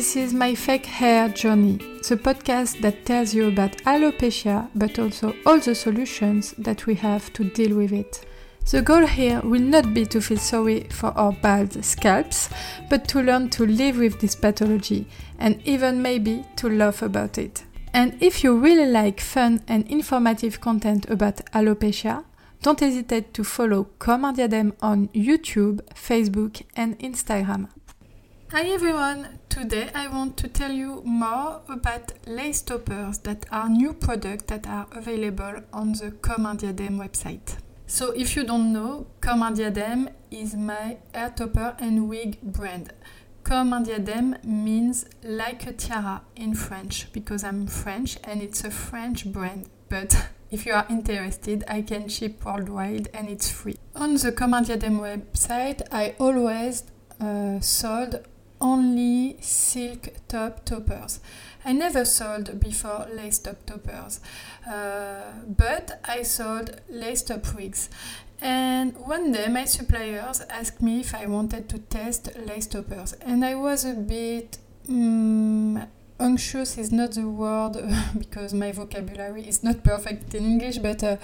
This is my fake hair journey, the podcast that tells you about alopecia but also all the solutions that we have to deal with it. The goal here will not be to feel sorry for our bald scalps, but to learn to live with this pathology and even maybe to laugh about it. And if you really like fun and informative content about alopecia, don't hesitate to follow Comme un diadème on YouTube, Facebook, and Instagram. Hi everyone! Today I want to tell you more about lace toppers that are new products that are available on the Comme un diadème website. So if you don't know, Comme un diadème is my hair topper and wig brand. Comme un diadème means like a tiara in French because I'm French and it's a French brand. But if you are interested, I can ship worldwide and it's free. On the Comme un diadème website, I always uh, sold only silk top toppers. I never sold before lace top toppers, uh, but I sold lace top wigs. And one day my suppliers asked me if I wanted to test lace toppers, and I was a bit um, anxious. Is not the word because my vocabulary is not perfect in English, but. Uh,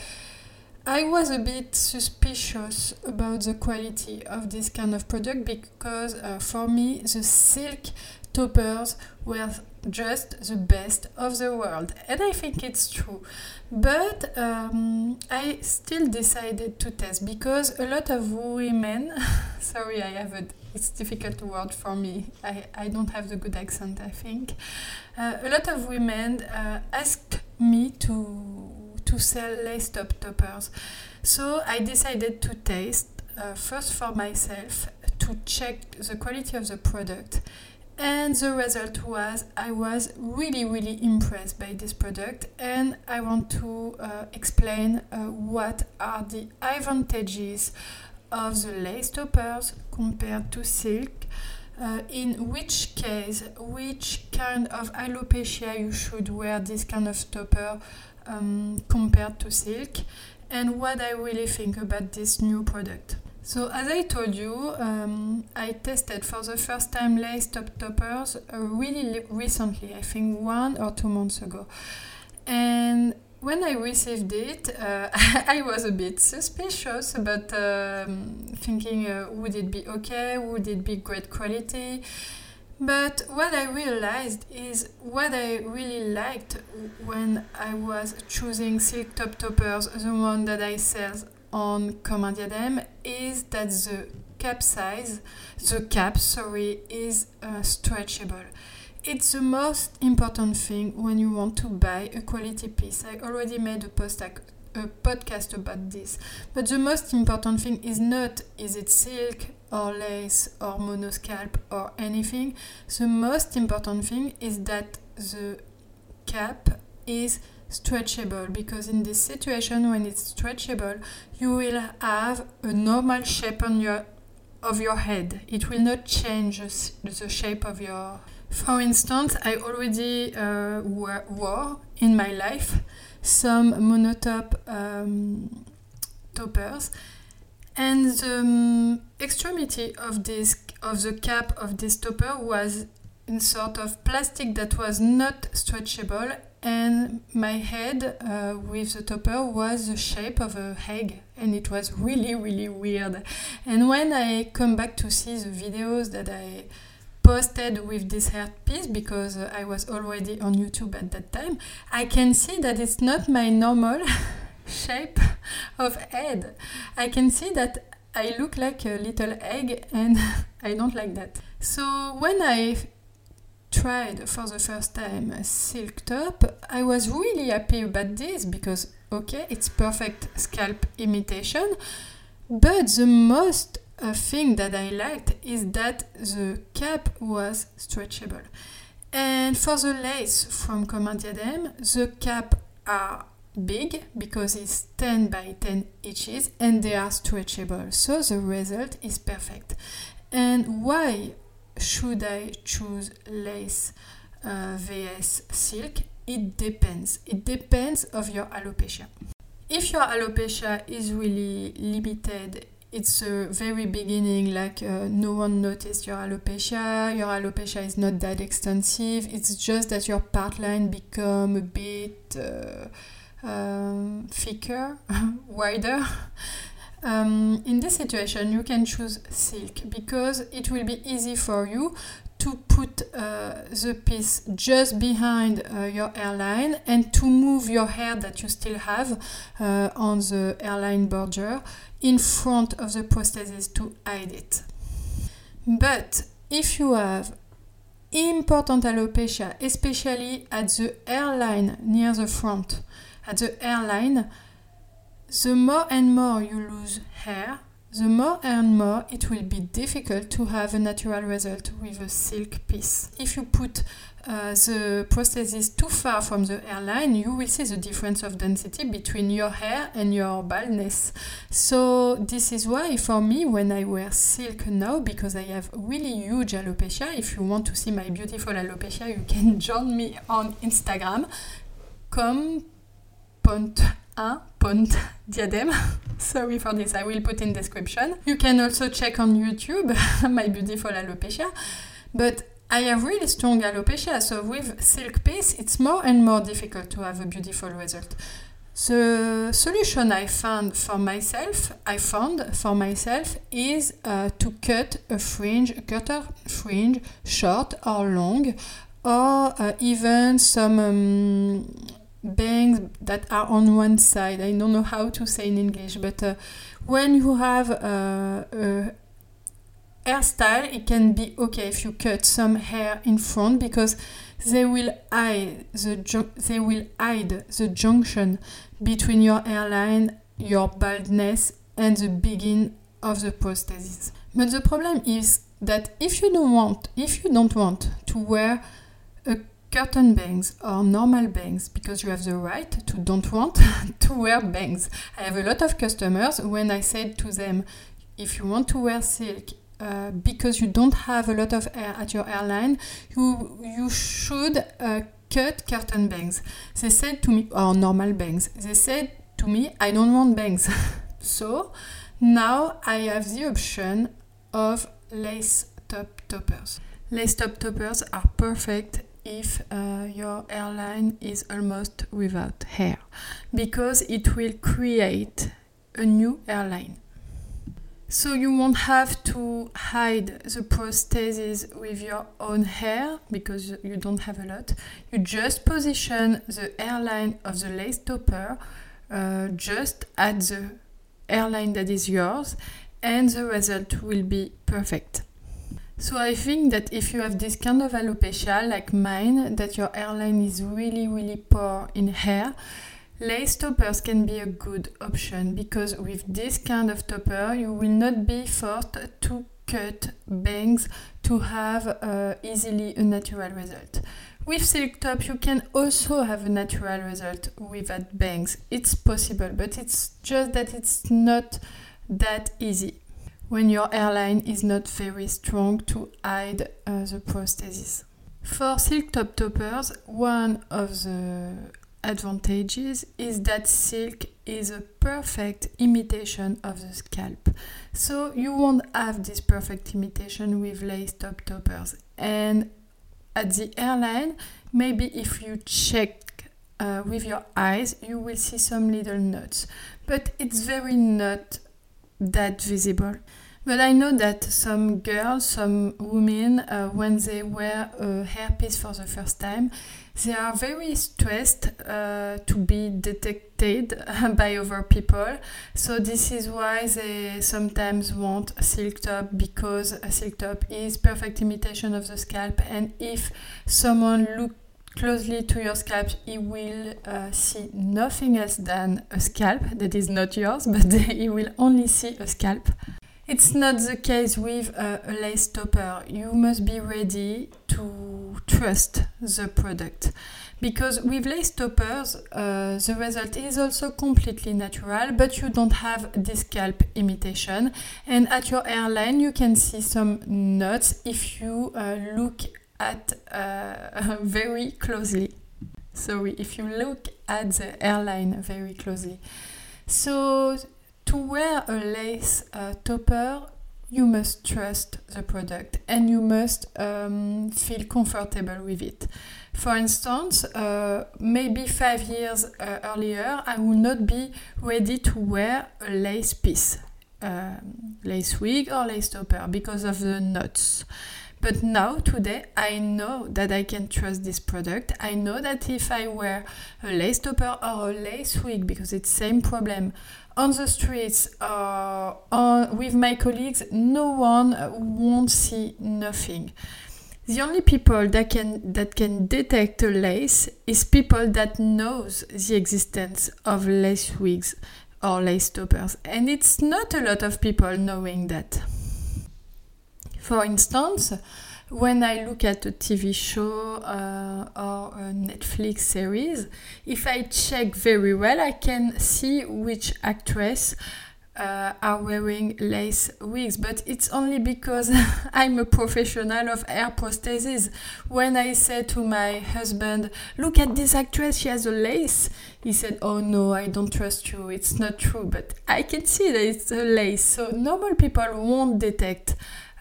I was a bit suspicious about the quality of this kind of product because uh, for me the silk toppers were just the best of the world and I think it's true. But um, I still decided to test because a lot of women sorry I have a it's difficult word for me. I, I don't have the good accent I think. Uh, a lot of women uh, ask me to to sell lace top toppers. So I decided to taste uh, first for myself to check the quality of the product. And the result was I was really, really impressed by this product, and I want to uh, explain uh, what are the advantages of the lace toppers compared to silk. Uh, in which case, which kind of alopecia you should wear this kind of topper um, compared to silk and what I really think about this new product. So as I told you, um, I tested for the first time lace top toppers really recently, I think one or two months ago. And when I received it, uh, I was a bit suspicious about um, thinking uh, would it be okay, would it be great quality. But what I realized is what I really liked when I was choosing silk top toppers, the one that I sell on Comme un diadème, is that the cap size, the cap, sorry, is uh, stretchable. It's the most important thing when you want to buy a quality piece. I already made a post a podcast about this. But the most important thing is not is it silk or lace or monoscalp or anything. The most important thing is that the cap is stretchable because in this situation when it's stretchable you will have a normal shape on your of your head it will not change the shape of your for instance i already uh, wore in my life some monotop um, toppers and the um, extremity of this of the cap of this topper was in sort of plastic that was not stretchable. And my head uh, with the topper was the shape of a egg. And it was really really weird. And when i come back to see the videos that i posted with this hair piece because i was already on youtube at that time i can see that it's not my normal shape of head. I can see that I look like a little egg and I don't like that. So when I tried for the first time a silk top, I was really happy about this because okay, it's perfect scalp imitation, but the most uh, thing that I liked is that the cap was stretchable. And for the lace from Comme un diadème, the cap are big because it's 10 by 10 inches and they are stretchable. So the result is perfect. And why should i choose lace uh, vs silk? It depends. It depends of your alopecia. If your alopecia is really limited it's a very beginning, like uh, no one noticed your alopecia, your alopecia is not that extensive, it's just that your part line become a bit uh, um, thicker, wider. Um, in this situation, you can choose silk because it will be easy for you to put uh, the piece just behind uh, your hairline and to move your hair that you still have uh, on the hairline border in front of the prosthesis to hide it. But if you have important alopecia, especially at the hairline near the front, at the hairline, the more and more you lose hair, the more and more it will be difficult to have a natural result with a silk piece. If you put uh, the prosthesis too far from the hairline, you will see the difference of density between your hair and your baldness. So this is why for me when I wear silk now, because I have really huge alopecia, if you want to see my beautiful alopecia, you can join me on Instagram. Comme point a point diadem. Sorry for this, I will put in description. You can also check on YouTube my beautiful alopecia. But I have really strong alopecia, so with silk piece, it's more and more difficult to have a beautiful result. The solution I found for myself, I found for myself, is uh, to cut a fringe, a cutter fringe, short or long, or uh, even some um, bangs that are on one side. I don't know how to say in English, but uh, when you have uh, a hairstyle, it can be okay if you cut some hair in front because they will hide the they will hide the junction between your hairline, your baldness, and the begin of the prosthesis. But the problem is that if you don't want, if you don't want to wear a curtain bangs or normal bangs because you have the right to don't want to wear bangs. I have a lot of customers when I said to them, if you want to wear silk uh, because you don't have a lot of at your hairline, you you should uh, cut curtain bangs. They said to me, or normal bangs. They said to me, I don't want bangs. so now I have the option of lace top toppers. Lace top toppers are perfect if uh, your hairline is almost without hair because it will create a new hairline. So you won't have to hide the prosthesis with your own hair because you don't have a lot. You just position the hairline of the lace topper uh, just at the hairline that is yours and the result will be perfect. So I think that if you have this kind of alopecia like mine, that your hairline is really really poor in hair, lace toppers can be a good option because with this kind of topper you will not be forced to cut bangs to have uh, easily a natural result. With silk top you can also have a natural result without bangs. It's possible, but it's just that it's not that easy when your hairline is not very strong to hide uh, the prosthesis. For silk top toppers, one of the advantages is that silk is a perfect imitation of the scalp. So you won't have this perfect imitation with lace top toppers. And at the hairline, maybe if you check uh, with your eyes, you will see some little knots. But it's very not that visible. But I know that some girls, some women, uh, when they wear a hairpiece for the first time, they are very stressed uh, to be detected by other people. So this is why they sometimes want a silk top because a silk top is perfect imitation of the scalp. And if someone look closely to your scalp, he will uh, see nothing else than a scalp that is not yours, but he will only see a scalp. It's not the case with a, a lace topper. You must be ready to trust the product. Because with lace toppers, uh, the result is also completely natural, but you don't have this scalp imitation. And at your hairline, you can see some knots if you uh, look at uh, very closely. Sorry, if you look at the airline very closely. So to wear a lace uh, topper, you must trust the product and you must um, feel comfortable with it. For instance, uh, maybe five years uh, earlier, I would not be ready to wear a lace piece, um, lace wig or lace topper because of the knots. But now, today, I know that I can trust this product. I know that if I wear a lace topper or a lace wig, because it's same problem, on the streets uh, on, with my colleagues, no one won't see nothing. The only people that can that can detect a lace is people that knows the existence of lace wigs or lace toppers, and it's not a lot of people knowing that. For instance, when I look at a TV show uh, or a Netflix series, if I check very well, I can see which actress uh, are wearing lace wigs, but it's only because I'm a professional of hair prosthesis. When I said to my husband, Look at this actress, she has a lace, he said, Oh no, I don't trust you, it's not true, but I can see that it's a lace. So normal people won't detect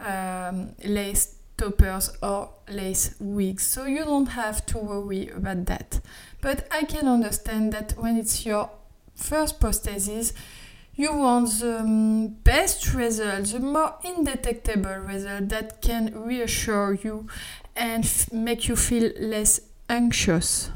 um, lace toppers or lace wigs. So you don't have to worry about that. But I can understand that when it's your first prosthesis, you want the um, best result, the more indetectable result that can reassure you and make you feel less anxious.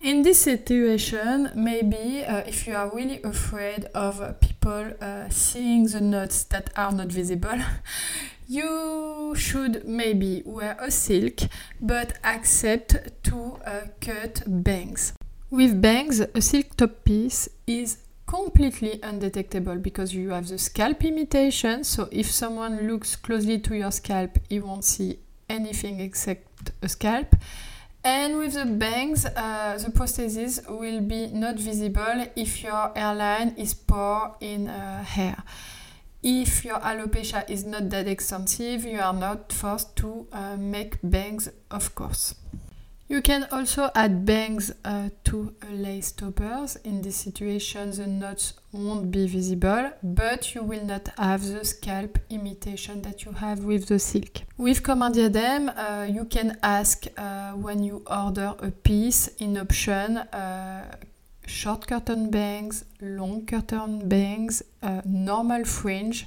In this situation, maybe uh, if you are really afraid of uh, people uh, seeing the knots that are not visible, you should maybe wear a silk but accept to uh, cut bangs. With bangs, a silk top piece is completely undetectable because you have the scalp imitation. So if someone looks closely to your scalp, he won't see anything except a scalp. And with the bangs, uh, the prosthesis will be not visible if your hairline is poor in uh, hair. If your alopecia is not that extensive, you are not forced to uh, make bangs, of course. You can also add bangs uh, to lace toppers. In this situation, the knots won't be visible, but you will not have the scalp imitation that you have with the silk. With Comme Diadem, uh, you can ask uh, when you order a piece in option uh, short curtain bangs, long curtain bangs, uh, normal fringe,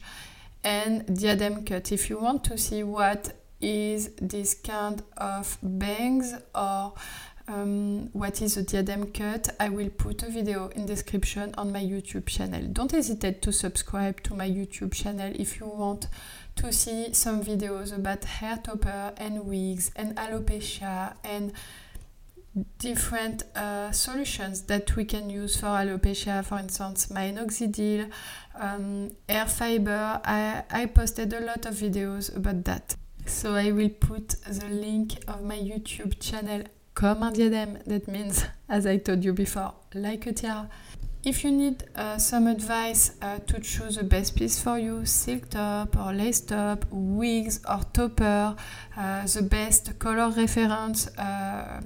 and diadem cut. If you want to see what is this kind of bangs or um, what is a diadem cut, I will put a video in description on my YouTube channel. Don't hesitate to subscribe to my YouTube channel if you want to see some videos about hair topper and wigs and alopecia and different uh, solutions that we can use for alopecia, for instance, minoxidil, um, hair fiber. I, I posted a lot of videos about that. So I will put the link of my YouTube channel comme un diadème. That means, as I told you before, like a tiara. If you need uh, some advice uh, to choose the best piece for you, silk top or lace top, wigs or topper, uh, the best color reference uh,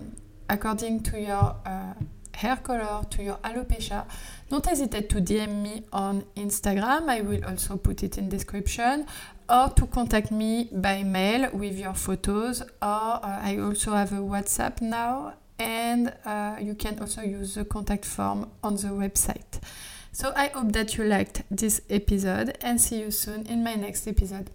according to your uh, hair color, to your alopecia, don't hesitate to DM me on Instagram. I will also put it in description or to contact me by mail with your photos or uh, I also have a WhatsApp now and uh, you can also use the contact form on the website. So I hope that you liked this episode and see you soon in my next episode.